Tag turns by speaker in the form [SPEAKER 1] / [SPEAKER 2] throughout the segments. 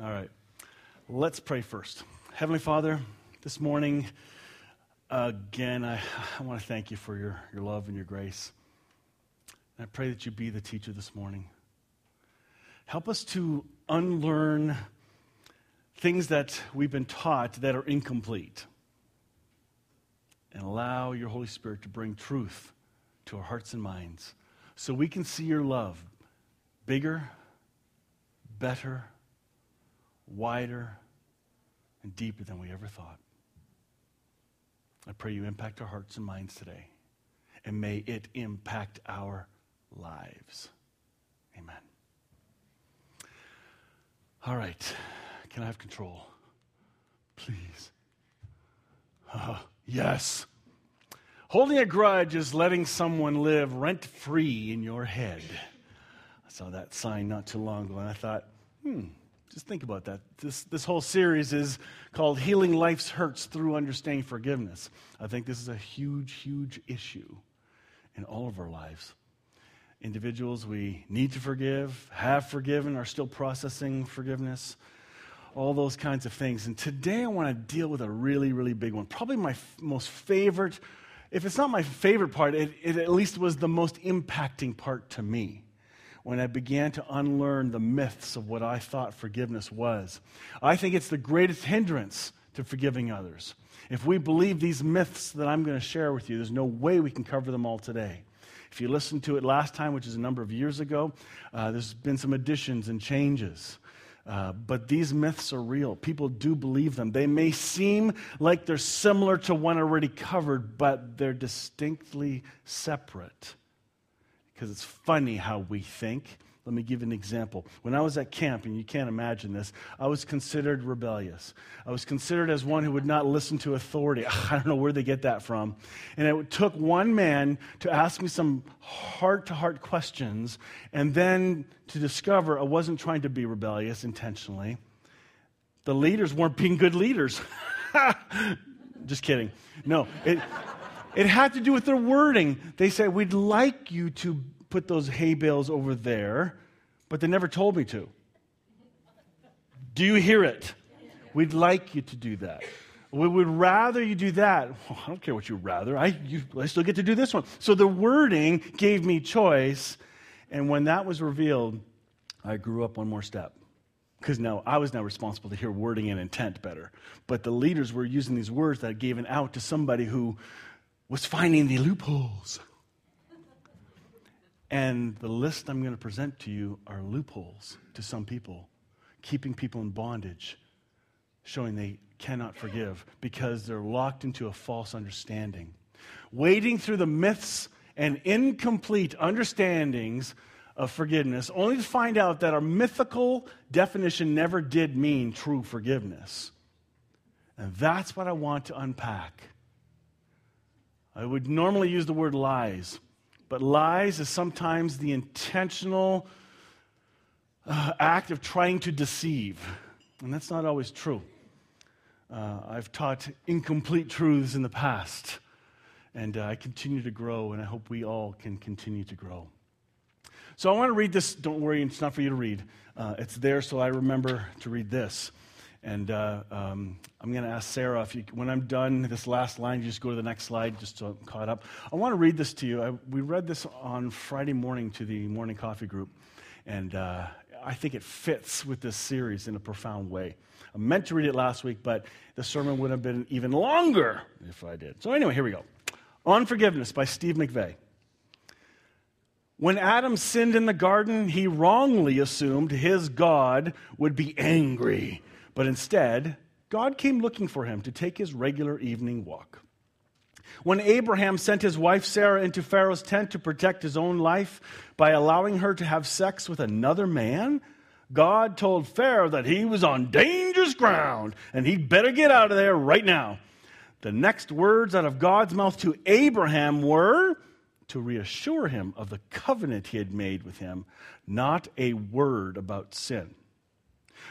[SPEAKER 1] All right. Let's pray first. Heavenly Father, this morning, again, I, I want to thank you for your, your love and your grace. And I pray that you be the teacher this morning. Help us to unlearn things that we've been taught that are incomplete. And allow your Holy Spirit to bring truth to our hearts and minds so we can see your love bigger, better, wider, and deeper than we ever thought. I pray you impact our hearts and minds today, and may it impact our lives. Amen. All right. Can I have control? Please. Uh, yes. Holding a grudge is letting someone live rent free in your head. I saw that sign not too long ago, and I thought, hmm, just think about that. This, this whole series is called Healing Life's Hurts Through Understanding Forgiveness. I think this is a huge, huge issue in all of our lives. Individuals we need to forgive, have forgiven, are still processing forgiveness, all those kinds of things. And today I want to deal with a really, really big one. Probably my f- most favorite, if it's not my favorite part, it, it at least was the most impacting part to me when I began to unlearn the myths of what I thought forgiveness was. I think it's the greatest hindrance to forgiving others. If we believe these myths that I'm going to share with you, there's no way we can cover them all today. If you listened to it last time, which is a number of years ago, uh, there's been some additions and changes. Uh, but these myths are real. People do believe them. They may seem like they're similar to one already covered, but they're distinctly separate because it's funny how we think. Let me give an example. When I was at camp, and you can't imagine this, I was considered rebellious. I was considered as one who would not listen to authority. I don't know where they get that from. And it took one man to ask me some heart to heart questions, and then to discover I wasn't trying to be rebellious intentionally. The leaders weren't being good leaders. Just kidding. No, it, it had to do with their wording. They said, We'd like you to put those hay bales over there, but they never told me to. Do you hear it? We'd like you to do that. We would rather you do that. Well, I don't care what you rather. I, you, I still get to do this one. So the wording gave me choice. And when that was revealed, I grew up one more step. Because now I was now responsible to hear wording and intent better. But the leaders were using these words that gave an out to somebody who was finding the loopholes. And the list I'm going to present to you are loopholes to some people, keeping people in bondage, showing they cannot forgive because they're locked into a false understanding. Wading through the myths and incomplete understandings of forgiveness, only to find out that our mythical definition never did mean true forgiveness. And that's what I want to unpack. I would normally use the word lies, but lies is sometimes the intentional uh, act of trying to deceive. And that's not always true. Uh, I've taught incomplete truths in the past, and uh, I continue to grow, and I hope we all can continue to grow. So I want to read this. Don't worry, it's not for you to read. Uh, it's there so I remember to read this. And uh, um, I'm going to ask Sarah if you, when I'm done this last line, you just go to the next slide just I'm caught up. I want to read this to you. I, we read this on Friday morning to the morning coffee group, and uh, I think it fits with this series in a profound way. I meant to read it last week, but the sermon would have been even longer if I did. So, anyway, here we go. On Forgiveness by Steve McVey. When Adam sinned in the garden, he wrongly assumed his God would be angry but instead, God came looking for him to take his regular evening walk. When Abraham sent his wife Sarah into Pharaoh's tent to protect his own life by allowing her to have sex with another man, God told Pharaoh that he was on dangerous ground and he'd better get out of there right now. The next words out of God's mouth to Abraham were to reassure him of the covenant he had made with him, not a word about sin.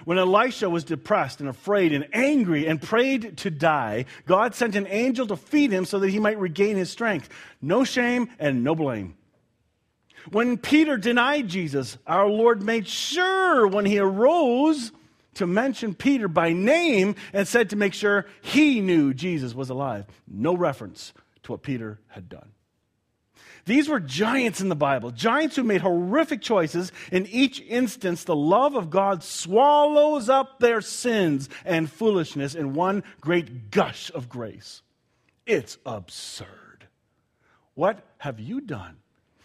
[SPEAKER 1] When Elisha was depressed and afraid and angry and prayed to die, God sent an angel to feed him so that he might regain his strength. No shame and no blame. When Peter denied Jesus, our Lord made sure when he arose to mention Peter by name and said to make sure he knew Jesus was alive. No reference to what Peter had done. These were giants in the Bible, giants who made horrific choices. In each instance, the love of God swallows up their sins and foolishness in one great gush of grace. It's absurd. What have you done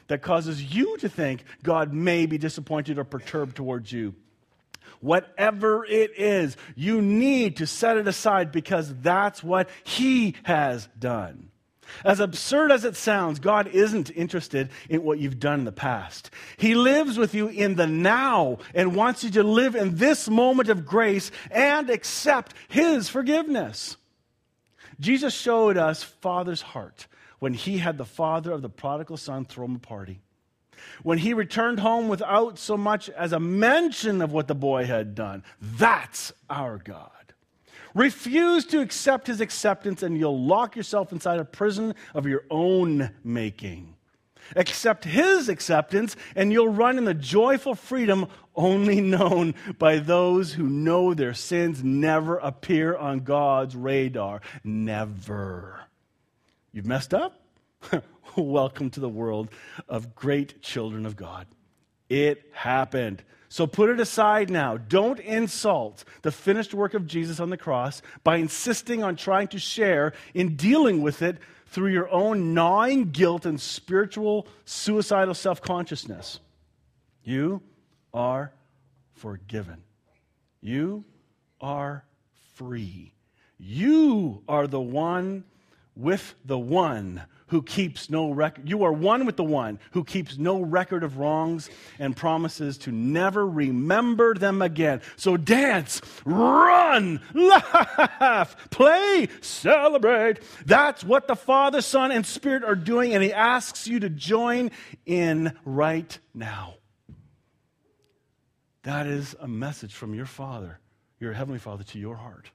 [SPEAKER 1] that causes you to think God may be disappointed or perturbed towards you? Whatever it is, you need to set it aside because that's what He has done. As absurd as it sounds, God isn't interested in what you've done in the past. He lives with you in the now and wants you to live in this moment of grace and accept His forgiveness. Jesus showed us Father's heart when He had the father of the prodigal son throw him a party. When he returned home without so much as a mention of what the boy had done. That's our God. Refuse to accept his acceptance, and you'll lock yourself inside a prison of your own making. Accept his acceptance, and you'll run in the joyful freedom only known by those who know their sins never appear on God's radar. Never. You've messed up? Welcome to the world of great children of God. It happened. So put it aside now. Don't insult the finished work of Jesus on the cross by insisting on trying to share in dealing with it through your own gnawing guilt and spiritual suicidal self consciousness. You are forgiven. You are free. You are the one with the one who keeps no record. You are one with the one who keeps no record of wrongs and promises to never remember them again. So dance, run, laugh, play, celebrate. That's what the Father, Son, and Spirit are doing, and He asks you to join in right now. That is a message from your Father, your Heavenly Father, to your heart.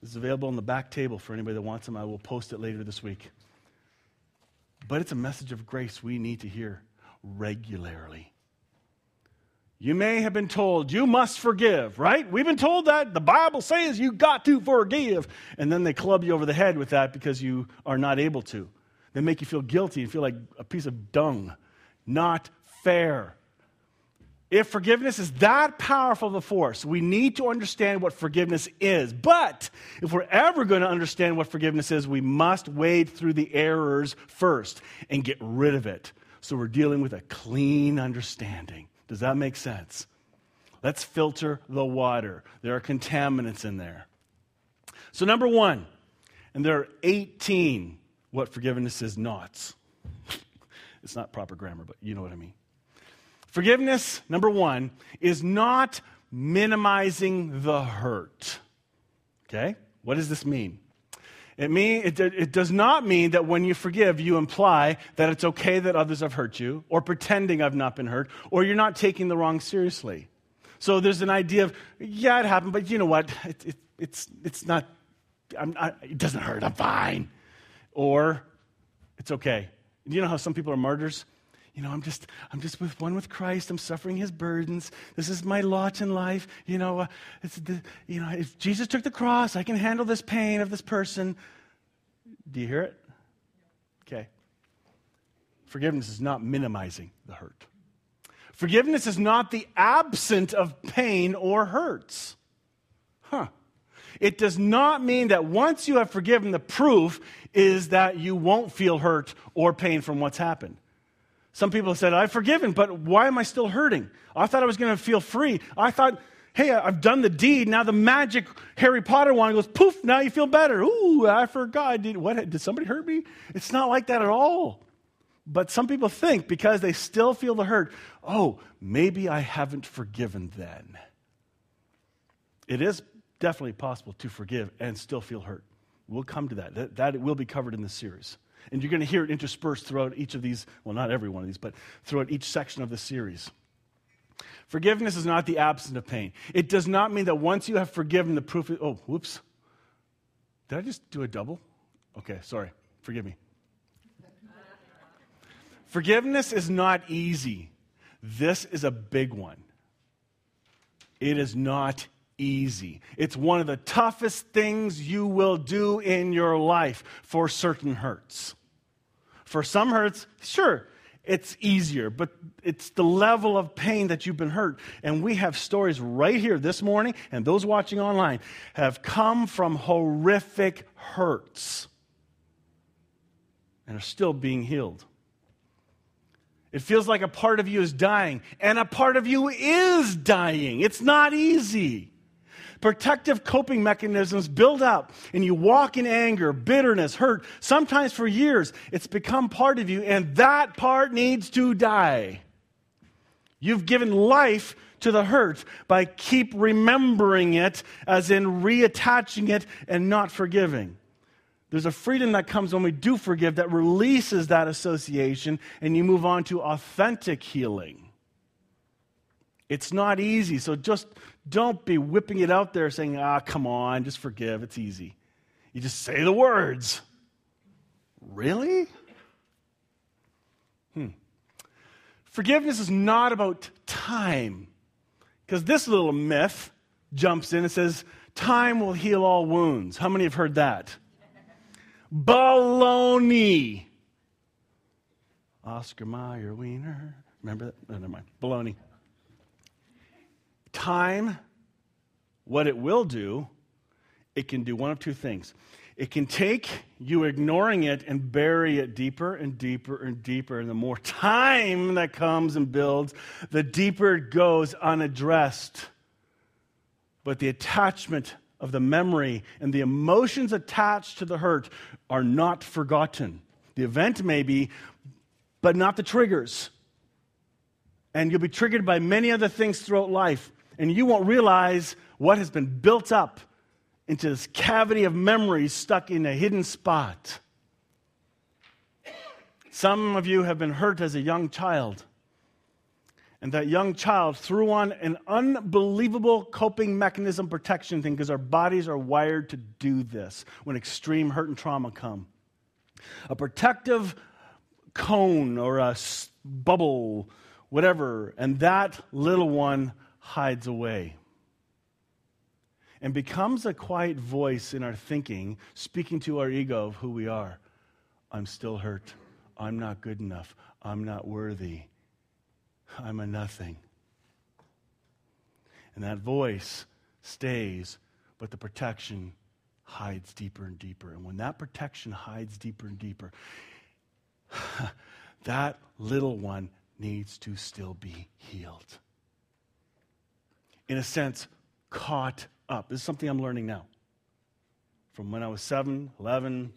[SPEAKER 1] This is available on the back table for anybody that wants them. I will post it later this week. But it's a message of grace we need to hear regularly. You may have been told you must forgive, right? We've been told that. The Bible says you got to forgive. And then they club you over the head with that because you are not able to. They make you feel guilty and feel like a piece of dung. Not fair. If forgiveness is that powerful of a force, we need to understand what forgiveness is. But if we're ever going to understand what forgiveness is, we must wade through the errors first and get rid of it. So we're dealing with a clean understanding. Does that make sense? Let's filter the water. There are contaminants in there. So, number one, and there are 18 what forgiveness is not. it's not proper grammar, but you know what I mean. Forgiveness, number one, is not minimizing the hurt. Okay? What does this mean? It, mean, it, it, does not mean that when you forgive, you imply that it's okay that others have hurt you, or pretending I've not been hurt, or you're not taking the wrong seriously. So there's an idea of, yeah, it happened, but you know what? It, it's, it's not, I, it doesn't hurt, I'm fine. Or it's okay. You know how some people are martyrs? You know, I'm just, I'm just with one with Christ. I'm suffering his burdens. This is my lot in life. You know, uh, the, you know, if Jesus took the cross, I can handle this pain of this person. Do you hear it? Okay. Forgiveness is not minimizing the hurt. Forgiveness is not the absence of pain or hurts. Huh. It does not mean that once you have forgiven, the proof is that you won't feel hurt or pain from what's happened. Some people said, I've forgiven, but why am I still hurting? I thought I was going to feel free. I thought, hey, I've done the deed. Now the magic Harry Potter wand goes poof, now you feel better. Ooh, I forgot. Did, what, did somebody hurt me? It's not like that at all. But some people think because they still feel the hurt, oh, maybe I haven't forgiven then. It is definitely possible to forgive and still feel hurt. We'll come to that. That, that will be covered in this series. And you're going to hear it interspersed throughout each of these, well, not every one of these, but throughout each section of the series. Forgiveness is not the absence of pain. It does not mean that once you have forgiven, the proof is, oh, whoops. Did I just do a double? Okay, sorry. Forgive me. Forgiveness is not easy. This is a big one. It is not easy. It's one of the toughest things you will do in your life for certain hurts. For some hurts, sure, it's easier, but it's the level of pain that you've been hurt. And we have stories right here this morning, and those watching online have come from horrific hurts and are still being healed. It feels like a part of you is dying, and a part of you is dying. It's not easy. Protective coping mechanisms build up, and you walk in anger, bitterness, hurt, sometimes for years. It's become part of you, and that part needs to die. You've given life to the hurt by keep remembering it, as in reattaching it and not forgiving. There's a freedom that comes when we do forgive that releases that association and you move on to authentic healing. It's not easy, so just don't be whipping it out there saying, ah, come on, just forgive. It's easy. You just say the words. Really? Hmm. Forgiveness is not about time. Because this little myth jumps in and says, time will heal all wounds. How many have heard that? Baloney. Oscar Mayer Wiener. Remember that? No, never mind. Baloney. Time, what it will do, it can do one of two things. It can take you ignoring it and bury it deeper and deeper and deeper. And the more time that comes and builds, the deeper it goes unaddressed. But the attachment of the memory and the emotions attached to the hurt are not forgotten. The event may be, but not the triggers. And you'll be triggered by many other things throughout life, and you won't realize what has been built up into this cavity of memories stuck in a hidden spot. Some of you have been hurt as a young child and that young child threw on an unbelievable coping mechanism protection thing because our bodies are wired to do this when extreme hurt and trauma come. A protective cone or a bubble, whatever, and that little one hides away and becomes a quiet voice in our thinking, speaking to our ego of who we are. I'm still hurt. I'm not good enough. I'm not worthy. I'm a nothing. And that voice stays, but the protection hides deeper and deeper. And when that protection hides deeper and deeper, that little one needs to still be healed. In a sense, caught up. This is something I'm learning now. From when I was 7, 11,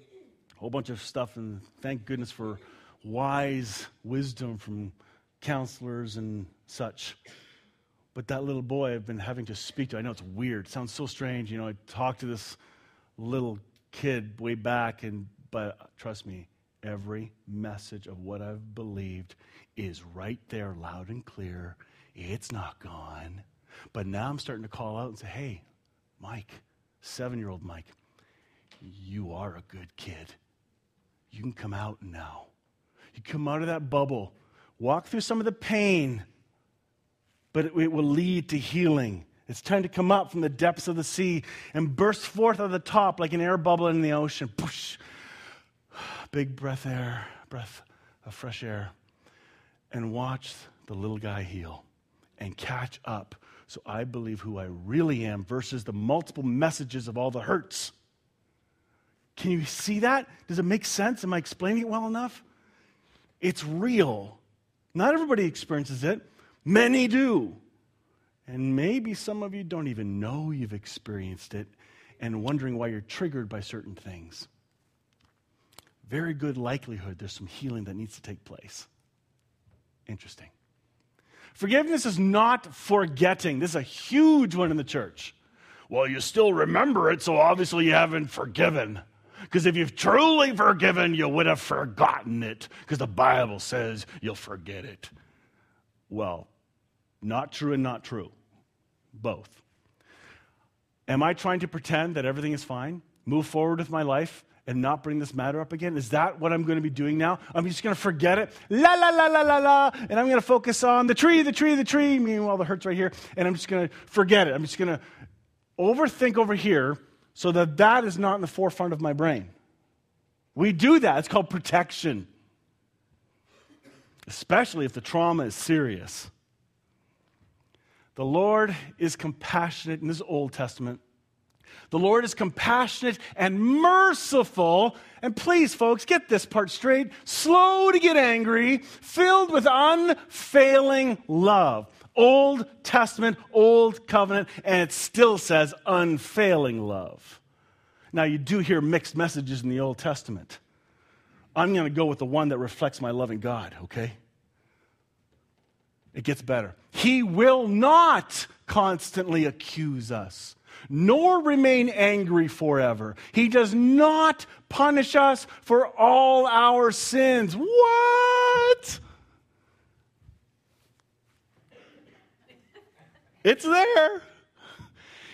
[SPEAKER 1] a whole bunch of stuff, and thank goodness for wise wisdom from counselors and such. But that little boy I've been having to speak to, I know it's weird, it sounds so strange. You know, I talked to this little kid way back, and but trust me, every message of what I've believed is right there, loud and clear. It's not gone. But now I'm starting to call out and say, hey, Mike, seven year old Mike, you are a good kid. You can come out now. You come out of that bubble walk through some of the pain, but it, it will lead to healing. It's time to come up from the depths of the sea and burst forth at the top like an air bubble in the ocean. Push. Big breath air, breath of fresh air. And watch the little guy heal and catch up so I believe who I really am versus the multiple messages of all the hurts. Can you see that? Does it make sense? Am I explaining it well enough? It's real. Not everybody experiences it, many do. And maybe some of you don't even know you've experienced it and wondering why you're triggered by certain things. Very good likelihood there's some healing that needs to take place. Interesting. Forgiveness is not forgetting. This is a huge one in the church. Well, you still remember it, so obviously you haven't forgiven. Because if you've truly forgiven, you would have forgotten it, because the Bible says you'll forget it. Well, not true and not true. Both. Am I trying to pretend that everything is fine? Move forward with my life and not bring this matter up again? Is that what I'm going to be doing now? I'm just going to forget it, la, la, la, la, la, la, and I'm going to focus on the tree, the tree, the tree, meanwhile the hurt's right here, and I'm just going to forget it. I'm just going to overthink over here so that that is not in the forefront of my brain. We do that. It's called protection, especially if the trauma is serious. The Lord is compassionate in this Old Testament the Lord is compassionate and merciful. And please, folks, get this part straight slow to get angry, filled with unfailing love. Old Testament, Old Covenant, and it still says unfailing love. Now, you do hear mixed messages in the Old Testament. I'm going to go with the one that reflects my loving God, okay? It gets better. He will not constantly accuse us nor remain angry forever. He does not punish us for all our sins. What? It's there.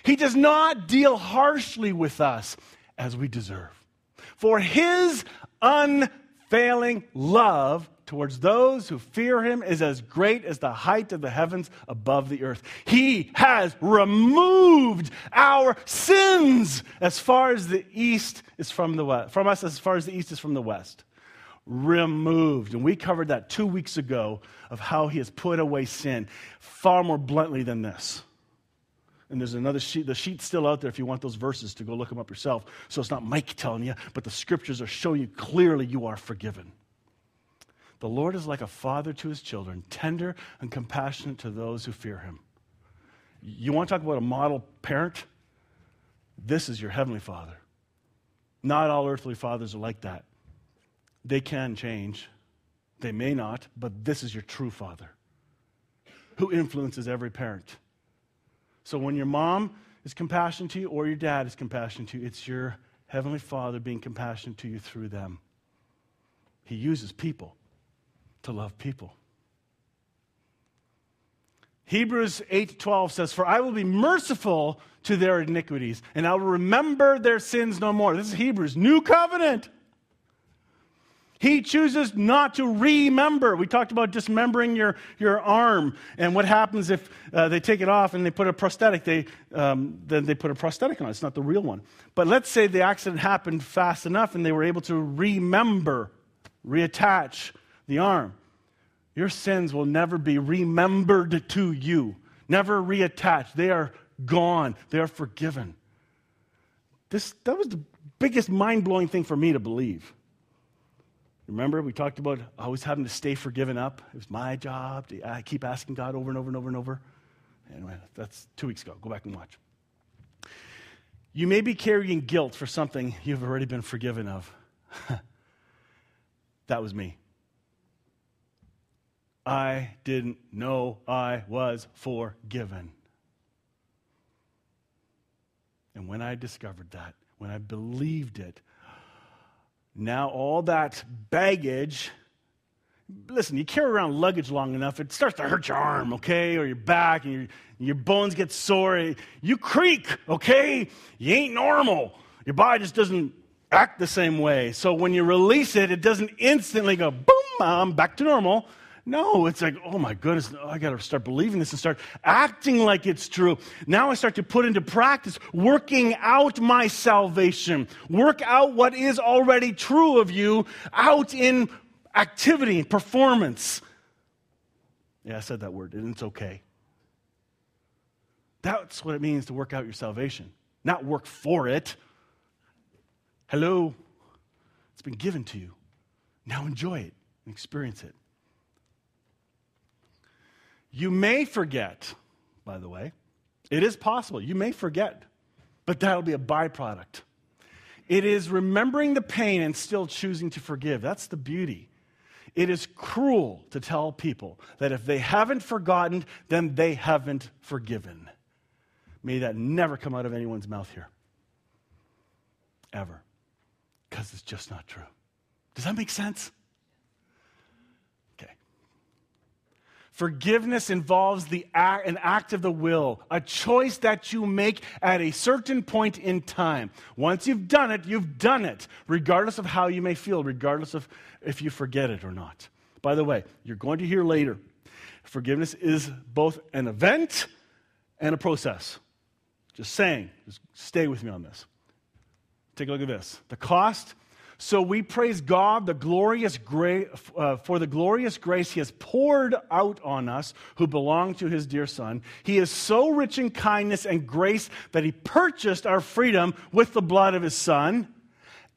[SPEAKER 1] He does not deal harshly with us as we deserve. For his unfailing love towards those who fear him is as great as the height of the heavens above the earth. He has removed our sins as far as the east is from the west, from us as far as the east is from the west. Removed. And we covered that two weeks ago of how he has put away sin far more bluntly than this. And there's another sheet. The sheet's still out there if you want those verses to go look them up yourself. So it's not Mike telling you, but the scriptures are showing you clearly you are forgiven. The Lord is like a father to his children, tender and compassionate to those who fear him. You want to talk about a model parent? This is your heavenly father. Not all earthly fathers are like that. They can change, they may not, but this is your true father who influences every parent. So when your mom is compassionate to you or your dad is compassionate to you, it's your heavenly father being compassionate to you through them. He uses people to love people. Hebrews 8:12 says, "For I will be merciful to their iniquities, and I will remember their sins no more." This is Hebrews, new covenant. He chooses not to remember. We talked about dismembering your, your arm and what happens if uh, they take it off and they put a prosthetic. They, um, then they put a prosthetic on it. It's not the real one. But let's say the accident happened fast enough and they were able to remember, reattach the arm. Your sins will never be remembered to you, never reattached. They are gone, they are forgiven. This, that was the biggest mind blowing thing for me to believe. Remember, we talked about always having to stay forgiven up. It was my job. To, I keep asking God over and over and over and over. Anyway, that's two weeks ago. Go back and watch. You may be carrying guilt for something you've already been forgiven of. that was me. I didn't know I was forgiven. And when I discovered that, when I believed it, now all that baggage, listen, you carry around luggage long enough, it starts to hurt your arm, okay, or your back, and your, your bones get sore. You creak, okay? You ain't normal. Your body just doesn't act the same way. So when you release it, it doesn't instantly go, boom, I'm back to normal. No, it's like, oh my goodness, I got to start believing this and start acting like it's true. Now I start to put into practice working out my salvation, work out what is already true of you out in activity, and performance. Yeah, I said that word, and it's okay. That's what it means to work out your salvation, not work for it. Hello? It's been given to you. Now enjoy it and experience it. You may forget, by the way. It is possible. You may forget, but that'll be a byproduct. It is remembering the pain and still choosing to forgive. That's the beauty. It is cruel to tell people that if they haven't forgotten, then they haven't forgiven. May that never come out of anyone's mouth here. Ever. Because it's just not true. Does that make sense? Forgiveness involves the act, an act of the will, a choice that you make at a certain point in time. Once you've done it, you've done it, regardless of how you may feel, regardless of if you forget it or not. By the way, you're going to hear later, forgiveness is both an event and a process. Just saying, just stay with me on this. Take a look at this. The cost so we praise God the glorious gra- uh, for the glorious grace He has poured out on us who belong to His dear Son. He is so rich in kindness and grace that He purchased our freedom with the blood of His Son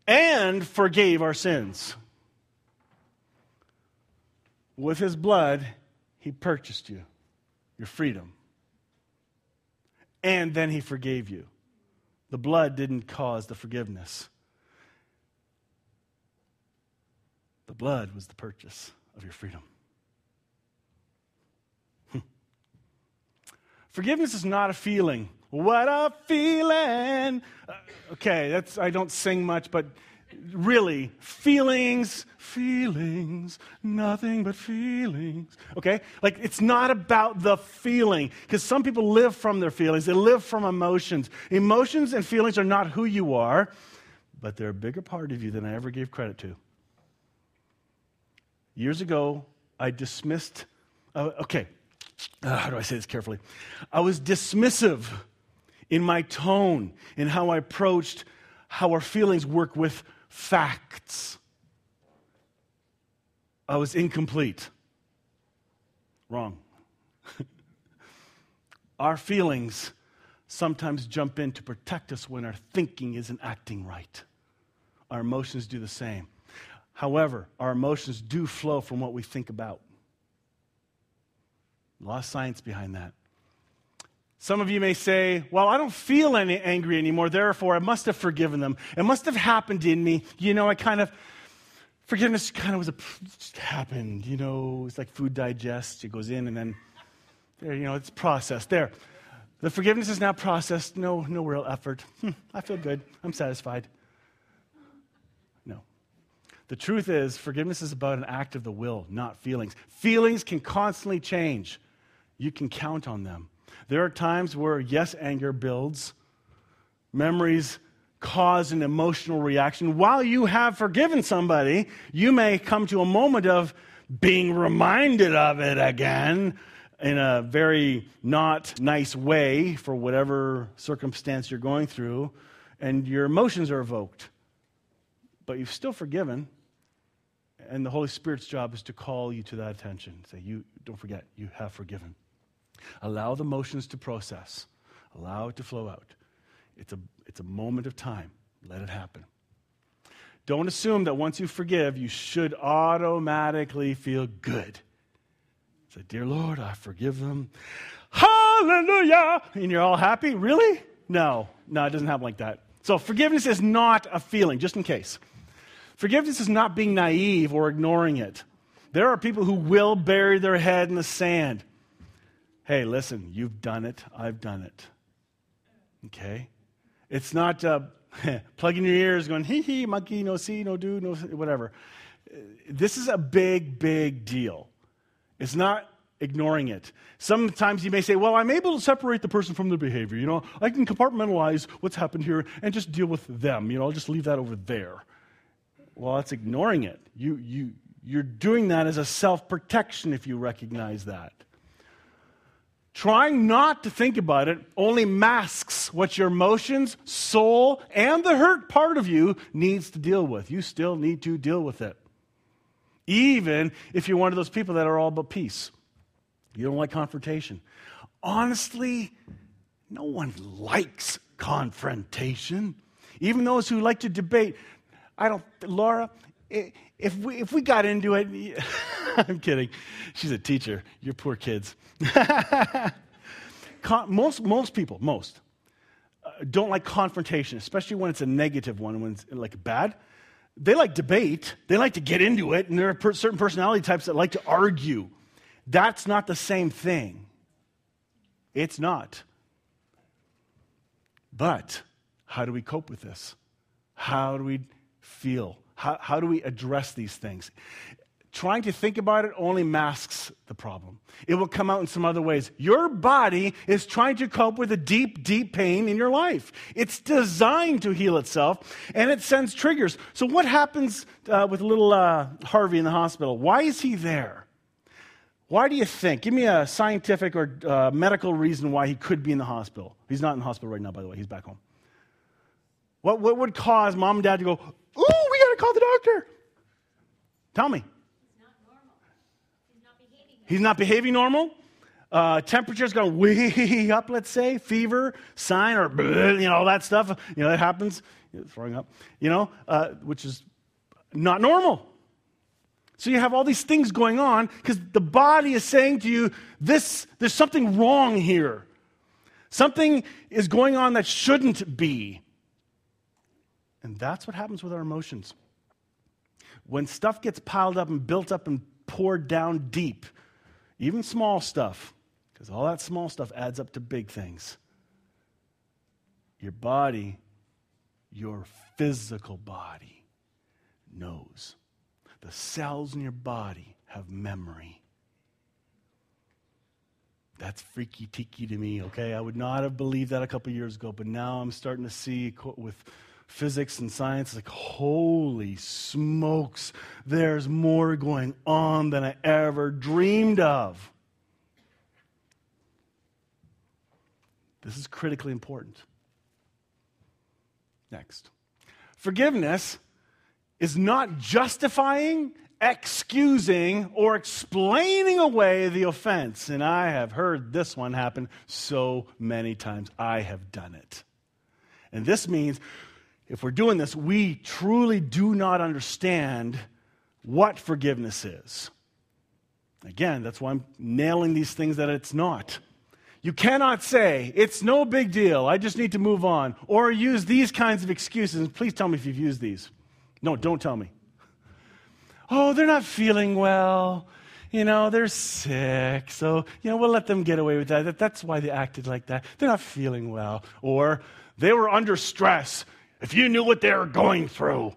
[SPEAKER 1] and forgave our sins. With His blood, He purchased you, your freedom. And then He forgave you. The blood didn't cause the forgiveness. The blood was the purchase of your freedom. Hmm. Forgiveness is not a feeling. What a feeling! Uh, okay, that's I don't sing much, but really, feelings, feelings, nothing but feelings. Okay? Like, it's not about the feeling, because some people live from their feelings, they live from emotions. Emotions and feelings are not who you are, but they're a bigger part of you than I ever gave credit to. Years ago, I dismissed, uh, okay, uh, how do I say this carefully? I was dismissive in my tone, in how I approached how our feelings work with facts. I was incomplete. Wrong. our feelings sometimes jump in to protect us when our thinking isn't acting right. Our emotions do the same. However, our emotions do flow from what we think about. A lot of science behind that. Some of you may say, Well, I don't feel any angry anymore, therefore I must have forgiven them. It must have happened in me. You know, I kind of, forgiveness kind of was a, just happened. You know, it's like food digests, it goes in and then, there, you know, it's processed. There. The forgiveness is now processed, no, no real effort. Hmm, I feel good, I'm satisfied. The truth is, forgiveness is about an act of the will, not feelings. Feelings can constantly change. You can count on them. There are times where, yes, anger builds, memories cause an emotional reaction. While you have forgiven somebody, you may come to a moment of being reminded of it again in a very not nice way for whatever circumstance you're going through, and your emotions are evoked. But you've still forgiven. And the Holy Spirit's job is to call you to that attention. Say, you don't forget, you have forgiven. Allow the motions to process. Allow it to flow out. It's a, it's a moment of time. Let it happen. Don't assume that once you forgive, you should automatically feel good. Say, Dear Lord, I forgive them. Hallelujah! And you're all happy? Really? No, no, it doesn't happen like that. So forgiveness is not a feeling, just in case. Forgiveness is not being naive or ignoring it. There are people who will bury their head in the sand. Hey, listen, you've done it, I've done it. Okay? It's not uh, plugging your ears going, hee hee, monkey, no see, no do, no whatever. This is a big, big deal. It's not ignoring it. Sometimes you may say, well, I'm able to separate the person from their behavior. You know, I can compartmentalize what's happened here and just deal with them. You know, I'll just leave that over there. Well, that's ignoring it. You, you, you're doing that as a self protection if you recognize that. Trying not to think about it only masks what your emotions, soul, and the hurt part of you needs to deal with. You still need to deal with it. Even if you're one of those people that are all about peace. You don't like confrontation. Honestly, no one likes confrontation. Even those who like to debate, I don't, Laura, if we, if we got into it, I'm kidding. She's a teacher. You're poor kids. most, most people, most, uh, don't like confrontation, especially when it's a negative one, when it's like bad. They like debate, they like to get into it, and there are per- certain personality types that like to argue. That's not the same thing. It's not. But how do we cope with this? How do we feel? How, how do we address these things? trying to think about it only masks the problem. It will come out in some other ways. Your body is trying to cope with a deep, deep pain in your life. It's designed to heal itself, and it sends triggers. So, what happens uh, with little uh, Harvey in the hospital? Why is he there? Why do you think? Give me a scientific or uh, medical reason why he could be in the hospital. He's not in the hospital right now, by the way. He's back home. What, what would cause mom and dad to go, Ooh, we got to call the doctor? Tell me. He's not behaving normal. Uh, temperature's gone way up, let's say, fever, sign, or you know all that stuff. You know that happens. throwing up, you know, uh, which is not normal. So you have all these things going on because the body is saying to you, "This, there's something wrong here. Something is going on that shouldn't be." And that's what happens with our emotions. When stuff gets piled up and built up and poured down deep, even small stuff, because all that small stuff adds up to big things. Your body, your physical body, knows. The cells in your body have memory. That's freaky tiki to me, okay? I would not have believed that a couple years ago, but now I'm starting to see with physics and science like holy smokes there's more going on than i ever dreamed of. This is critically important. Next. Forgiveness is not justifying excusing or explaining away the offense. And i have heard this one happen so many times. I have done it. And this means if we're doing this, we truly do not understand what forgiveness is. Again, that's why I'm nailing these things that it's not. You cannot say, it's no big deal, I just need to move on, or use these kinds of excuses. Please tell me if you've used these. No, don't tell me. Oh, they're not feeling well. You know, they're sick. So, you know, we'll let them get away with that. That's why they acted like that. They're not feeling well. Or they were under stress if you knew what they were going through.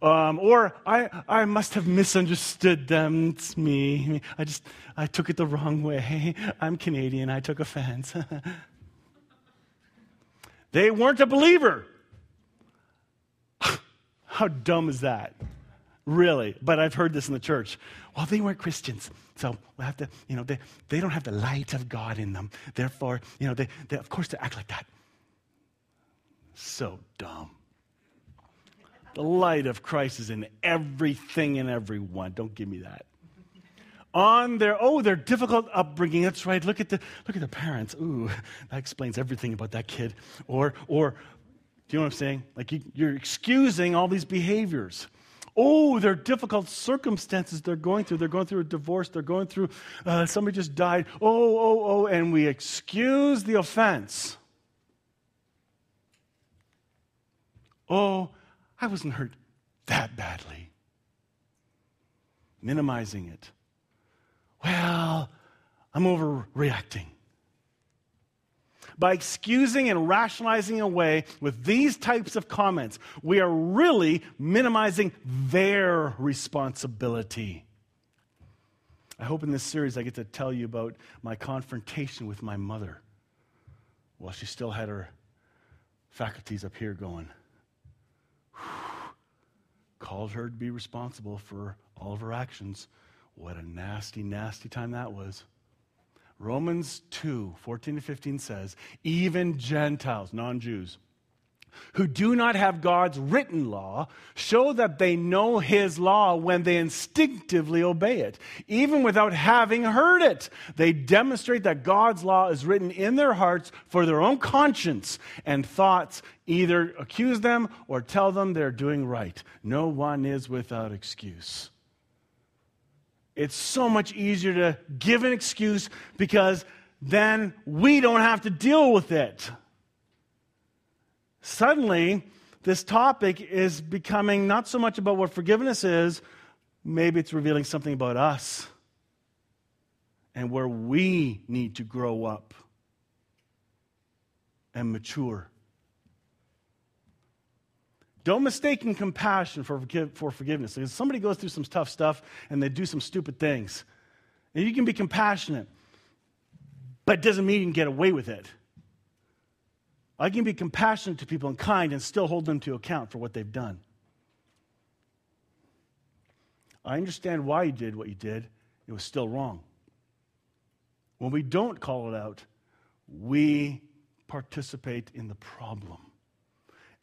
[SPEAKER 1] Um, or I, I must have misunderstood them. It's me. I just, I took it the wrong way. I'm Canadian. I took offense. they weren't a believer. How dumb is that? Really? But I've heard this in the church. Well, they weren't Christians. So we have to, you know, they, they don't have the light of God in them. Therefore, you know, they, they, of course they act like that. So dumb. The light of Christ is in everything and everyone. Don't give me that. On their oh, their difficult upbringing. That's right. Look at the look at the parents. Ooh, that explains everything about that kid. Or or, do you know what I'm saying? Like you, you're excusing all these behaviors. Oh, their difficult circumstances they're going through. They're going through a divorce. They're going through uh, somebody just died. Oh, oh, oh, and we excuse the offense. Oh, I wasn't hurt that badly. Minimizing it. Well, I'm overreacting. By excusing and rationalizing away with these types of comments, we are really minimizing their responsibility. I hope in this series I get to tell you about my confrontation with my mother while she still had her faculties up here going called her to be responsible for all of her actions. What a nasty, nasty time that was. Romans 2 14 to 15 says, even Gentiles, non Jews, who do not have God's written law show that they know His law when they instinctively obey it, even without having heard it. They demonstrate that God's law is written in their hearts for their own conscience, and thoughts either accuse them or tell them they're doing right. No one is without excuse. It's so much easier to give an excuse because then we don't have to deal with it suddenly this topic is becoming not so much about what forgiveness is, maybe it's revealing something about us and where we need to grow up and mature. Don't mistake compassion for, for forgiveness. Because somebody goes through some tough stuff and they do some stupid things. And you can be compassionate, but it doesn't mean you can get away with it. I can be compassionate to people and kind and still hold them to account for what they've done. I understand why you did what you did. It was still wrong. When we don't call it out, we participate in the problem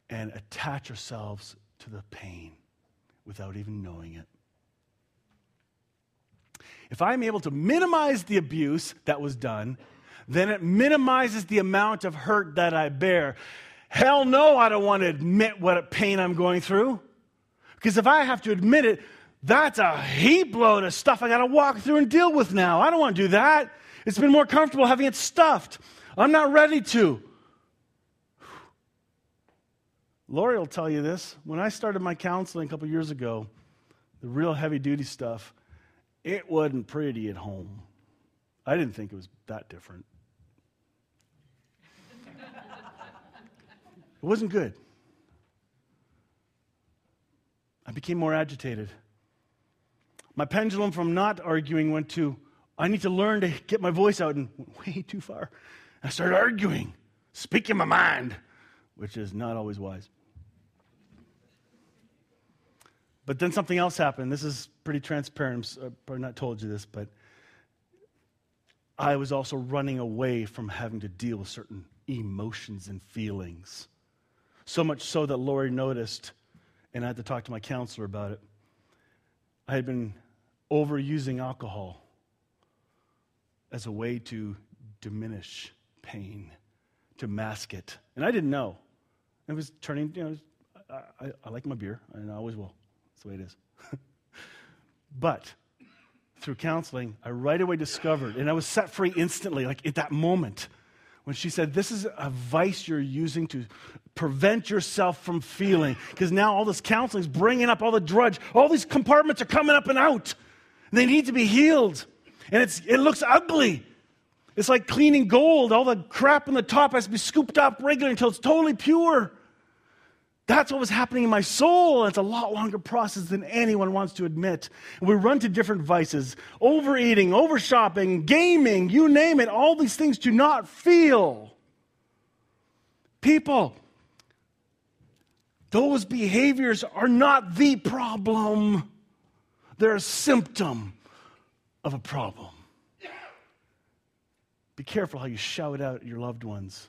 [SPEAKER 1] and attach ourselves to the pain without even knowing it. If I'm able to minimize the abuse that was done, then it minimizes the amount of hurt that I bear. Hell no, I don't want to admit what pain I'm going through. Because if I have to admit it, that's a heap load of stuff I got to walk through and deal with now. I don't want to do that. It's been more comfortable having it stuffed. I'm not ready to. Lori will tell you this. When I started my counseling a couple years ago, the real heavy duty stuff, it wasn't pretty at home. I didn't think it was that different. It wasn't good. I became more agitated. My pendulum from not arguing went to, I need to learn to get my voice out, and way too far. I started arguing, speaking my mind, which is not always wise. But then something else happened. This is pretty transparent. I've uh, probably not told you this, but I was also running away from having to deal with certain emotions and feelings. So much so that Lori noticed, and I had to talk to my counselor about it. I had been overusing alcohol as a way to diminish pain, to mask it. And I didn't know. It was turning, you know, I, I, I like my beer, and I always will. That's the way it is. but through counseling, I right away discovered, and I was set free instantly, like at that moment, when she said, This is a vice you're using to prevent yourself from feeling. Because now all this counseling is bringing up all the drudge. All these compartments are coming up and out. And they need to be healed. And it's, it looks ugly. It's like cleaning gold. All the crap in the top has to be scooped up regularly until it's totally pure. That's what was happening in my soul. It's a lot longer process than anyone wants to admit. We run to different vices overeating, over shopping, gaming, you name it. All these things do not feel. People, those behaviors are not the problem, they're a symptom of a problem. Be careful how you shout out at your loved ones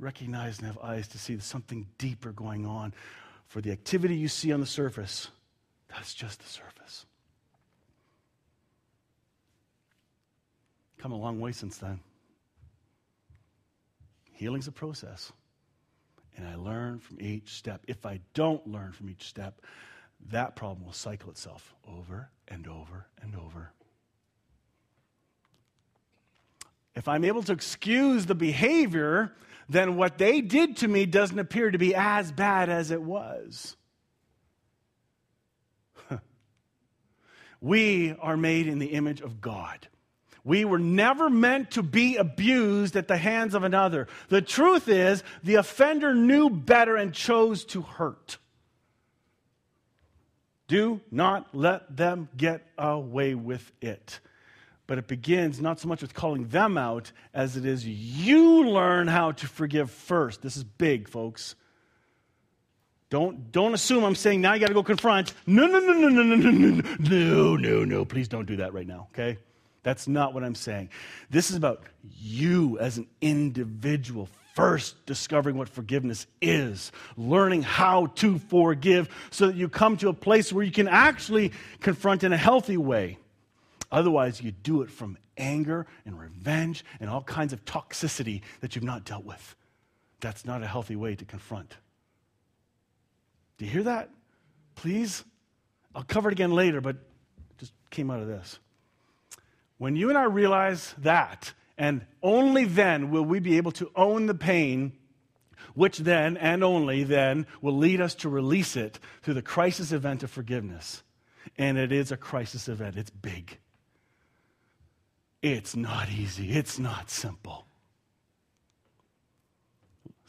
[SPEAKER 1] recognize and have eyes to see something deeper going on. For the activity you see on the surface, that's just the surface. Come a long way since then. Healing's a process. And I learn from each step. If I don't learn from each step, that problem will cycle itself over and over and over. If I'm able to excuse the behavior, then what they did to me doesn't appear to be as bad as it was. we are made in the image of God. We were never meant to be abused at the hands of another. The truth is, the offender knew better and chose to hurt. Do not let them get away with it. But it begins not so much with calling them out as it is you learn how to forgive first. This is big, folks. Don't, don't assume I'm saying now you got to go confront. No, no, no, no, no, no, no, no, no, no, no. Please don't do that right now, okay? That's not what I'm saying. This is about you as an individual first discovering what forgiveness is, learning how to forgive so that you come to a place where you can actually confront in a healthy way. Otherwise, you do it from anger and revenge and all kinds of toxicity that you've not dealt with. That's not a healthy way to confront. Do you hear that? Please? I'll cover it again later, but just came out of this. When you and I realize that, and only then will we be able to own the pain, which then and only then will lead us to release it through the crisis event of forgiveness. And it is a crisis event, it's big. It's not easy, it's not simple.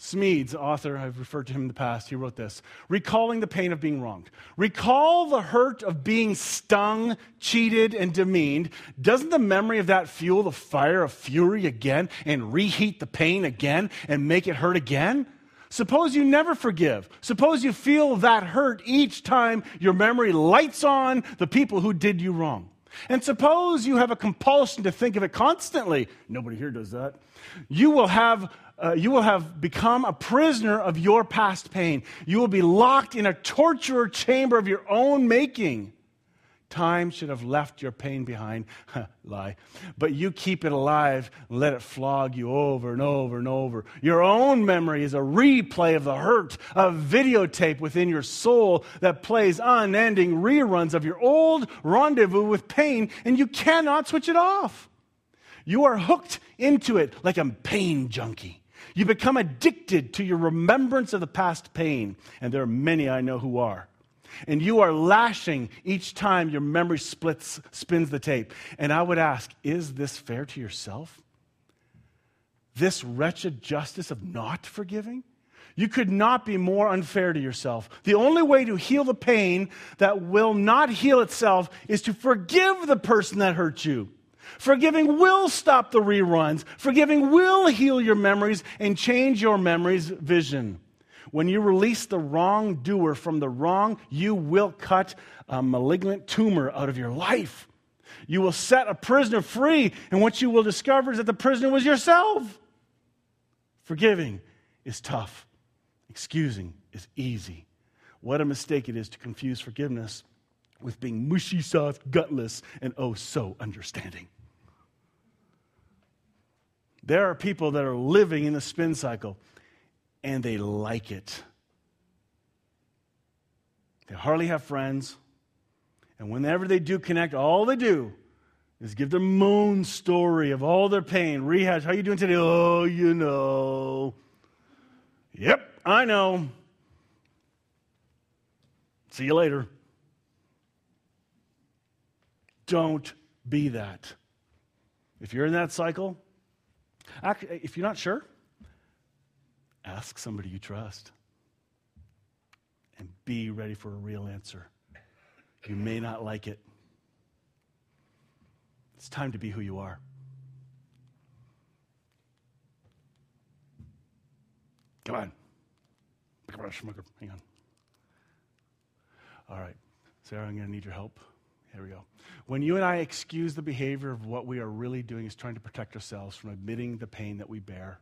[SPEAKER 1] Smedes, author, I've referred to him in the past, he wrote this Recalling the pain of being wronged. Recall the hurt of being stung, cheated, and demeaned. Doesn't the memory of that fuel the fire of fury again and reheat the pain again and make it hurt again? Suppose you never forgive. Suppose you feel that hurt each time your memory lights on the people who did you wrong. And suppose you have a compulsion to think of it constantly. Nobody here does that. You will have uh, you will have become a prisoner of your past pain. You will be locked in a torture chamber of your own making. Time should have left your pain behind. Lie. But you keep it alive let it flog you over and over and over. Your own memory is a replay of the hurt, a videotape within your soul that plays unending reruns of your old rendezvous with pain, and you cannot switch it off. You are hooked into it like a pain junkie. You become addicted to your remembrance of the past pain, and there are many I know who are. And you are lashing each time your memory splits, spins the tape. And I would ask, is this fair to yourself? This wretched justice of not forgiving? You could not be more unfair to yourself. The only way to heal the pain that will not heal itself is to forgive the person that hurt you. Forgiving will stop the reruns. Forgiving will heal your memories and change your memory's vision. When you release the wrongdoer from the wrong, you will cut a malignant tumor out of your life. You will set a prisoner free, and what you will discover is that the prisoner was yourself. Forgiving is tough, excusing is easy. What a mistake it is to confuse forgiveness with being mushy, soft, gutless, and oh so understanding. There are people that are living in the spin cycle and they like it. They hardly have friends. And whenever they do connect, all they do is give their moan story of all their pain, rehash, how you doing today? Oh, you know. Yep, I know. See you later. Don't be that. If you're in that cycle, if you're not sure, ask somebody you trust and be ready for a real answer. You may not like it. It's time to be who you are. Come on. Hang on. All right. Sarah, I'm going to need your help. Here we go. When you and I excuse the behavior of what we are really doing is trying to protect ourselves from admitting the pain that we bear.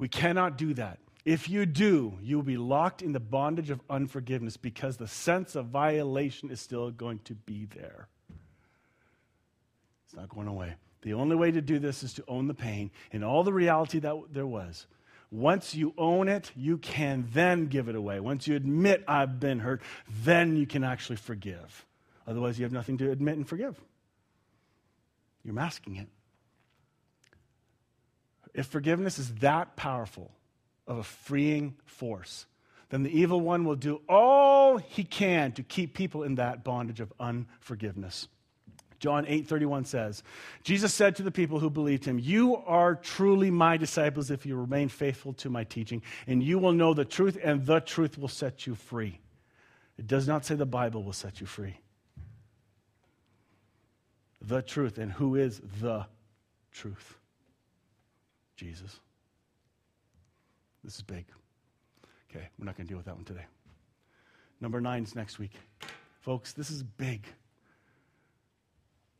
[SPEAKER 1] We cannot do that. If you do, you will be locked in the bondage of unforgiveness because the sense of violation is still going to be there. It's not going away. The only way to do this is to own the pain and all the reality that there was. Once you own it, you can then give it away. Once you admit, I've been hurt, then you can actually forgive. Otherwise, you have nothing to admit and forgive. You're masking it. If forgiveness is that powerful of a freeing force, then the evil one will do all he can to keep people in that bondage of unforgiveness. John 8:31 says, Jesus said to the people who believed him, "You are truly my disciples if you remain faithful to my teaching, and you will know the truth and the truth will set you free." It does not say the Bible will set you free the truth. And who is the truth? Jesus. This is big. Okay, we're not going to deal with that one today. Number nine is next week. Folks, this is big.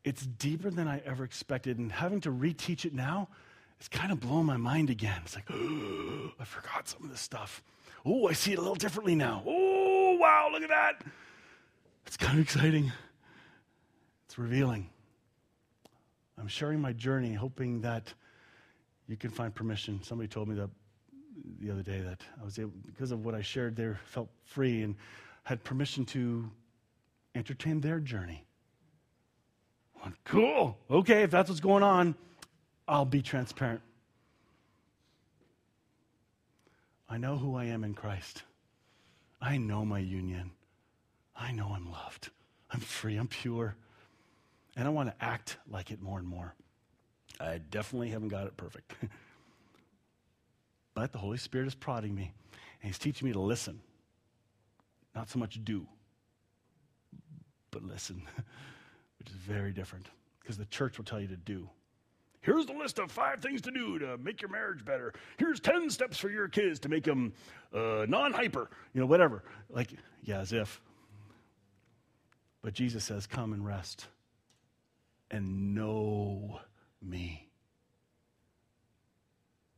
[SPEAKER 1] It's deeper than I ever expected, and having to reteach it now, it's kind of blowing my mind again. It's like, oh, I forgot some of this stuff. Oh, I see it a little differently now. Oh, wow, look at that. It's kind of exciting. It's revealing. I'm sharing my journey, hoping that you can find permission. Somebody told me that the other day that I was able, because of what I shared there, felt free and had permission to entertain their journey. Went, cool. Okay, if that's what's going on, I'll be transparent. I know who I am in Christ. I know my union. I know I'm loved. I'm free. I'm pure. And I want to act like it more and more. I definitely haven't got it perfect. But the Holy Spirit is prodding me, and He's teaching me to listen. Not so much do, but listen, which is very different because the church will tell you to do. Here's the list of five things to do to make your marriage better. Here's 10 steps for your kids to make them uh, non hyper, you know, whatever. Like, yeah, as if. But Jesus says, Come and rest and know me.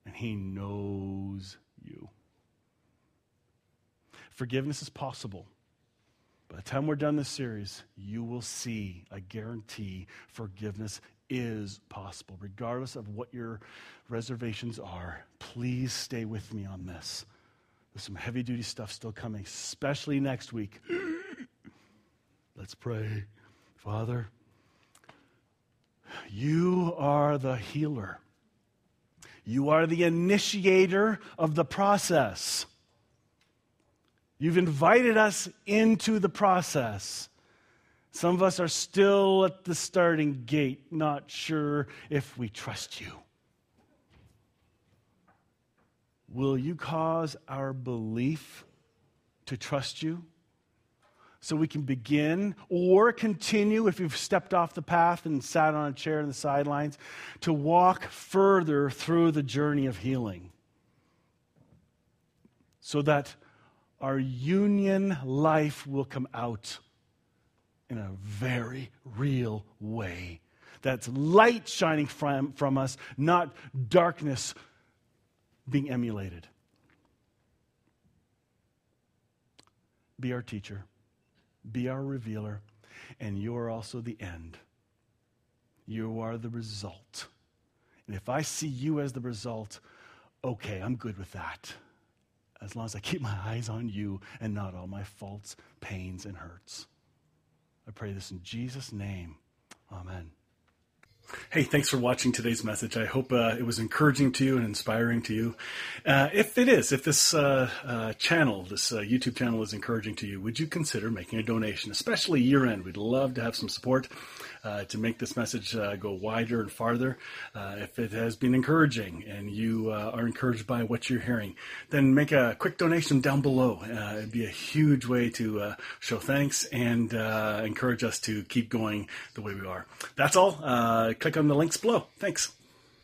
[SPEAKER 1] And he knows you. Forgiveness is possible. By the time we're done this series, you will see, I guarantee, forgiveness is possible. Regardless of what your reservations are, please stay with me on this. There's some heavy duty stuff still coming, especially next week. Let's pray. Father, you are the healer. You are the initiator of the process. You've invited us into the process. Some of us are still at the starting gate, not sure if we trust you. Will you cause our belief to trust you? So we can begin or continue, if you've stepped off the path and sat on a chair in the sidelines, to walk further through the journey of healing. So that our union life will come out in a very real way. That's light shining from, from us, not darkness being emulated. Be our teacher, be our revealer, and you are also the end. You are the result. And if I see you as the result, okay, I'm good with that as long as I keep my eyes on you and not all my faults, pains, and hurts. I pray this in Jesus' name. Amen. Hey, thanks for watching today's message. I hope uh, it was encouraging to you and inspiring to you. Uh, if it is, if this uh, uh channel, this uh, YouTube channel is encouraging to you, would you consider making a donation, especially year end? We'd love to have some support uh, to make this message uh, go wider and farther. Uh, if it has been encouraging and you uh, are encouraged by what you're hearing, then make a quick donation down below. it'd be a huge way to show thanks and encourage us to keep going the way we are. That's all click on the links below. Thanks.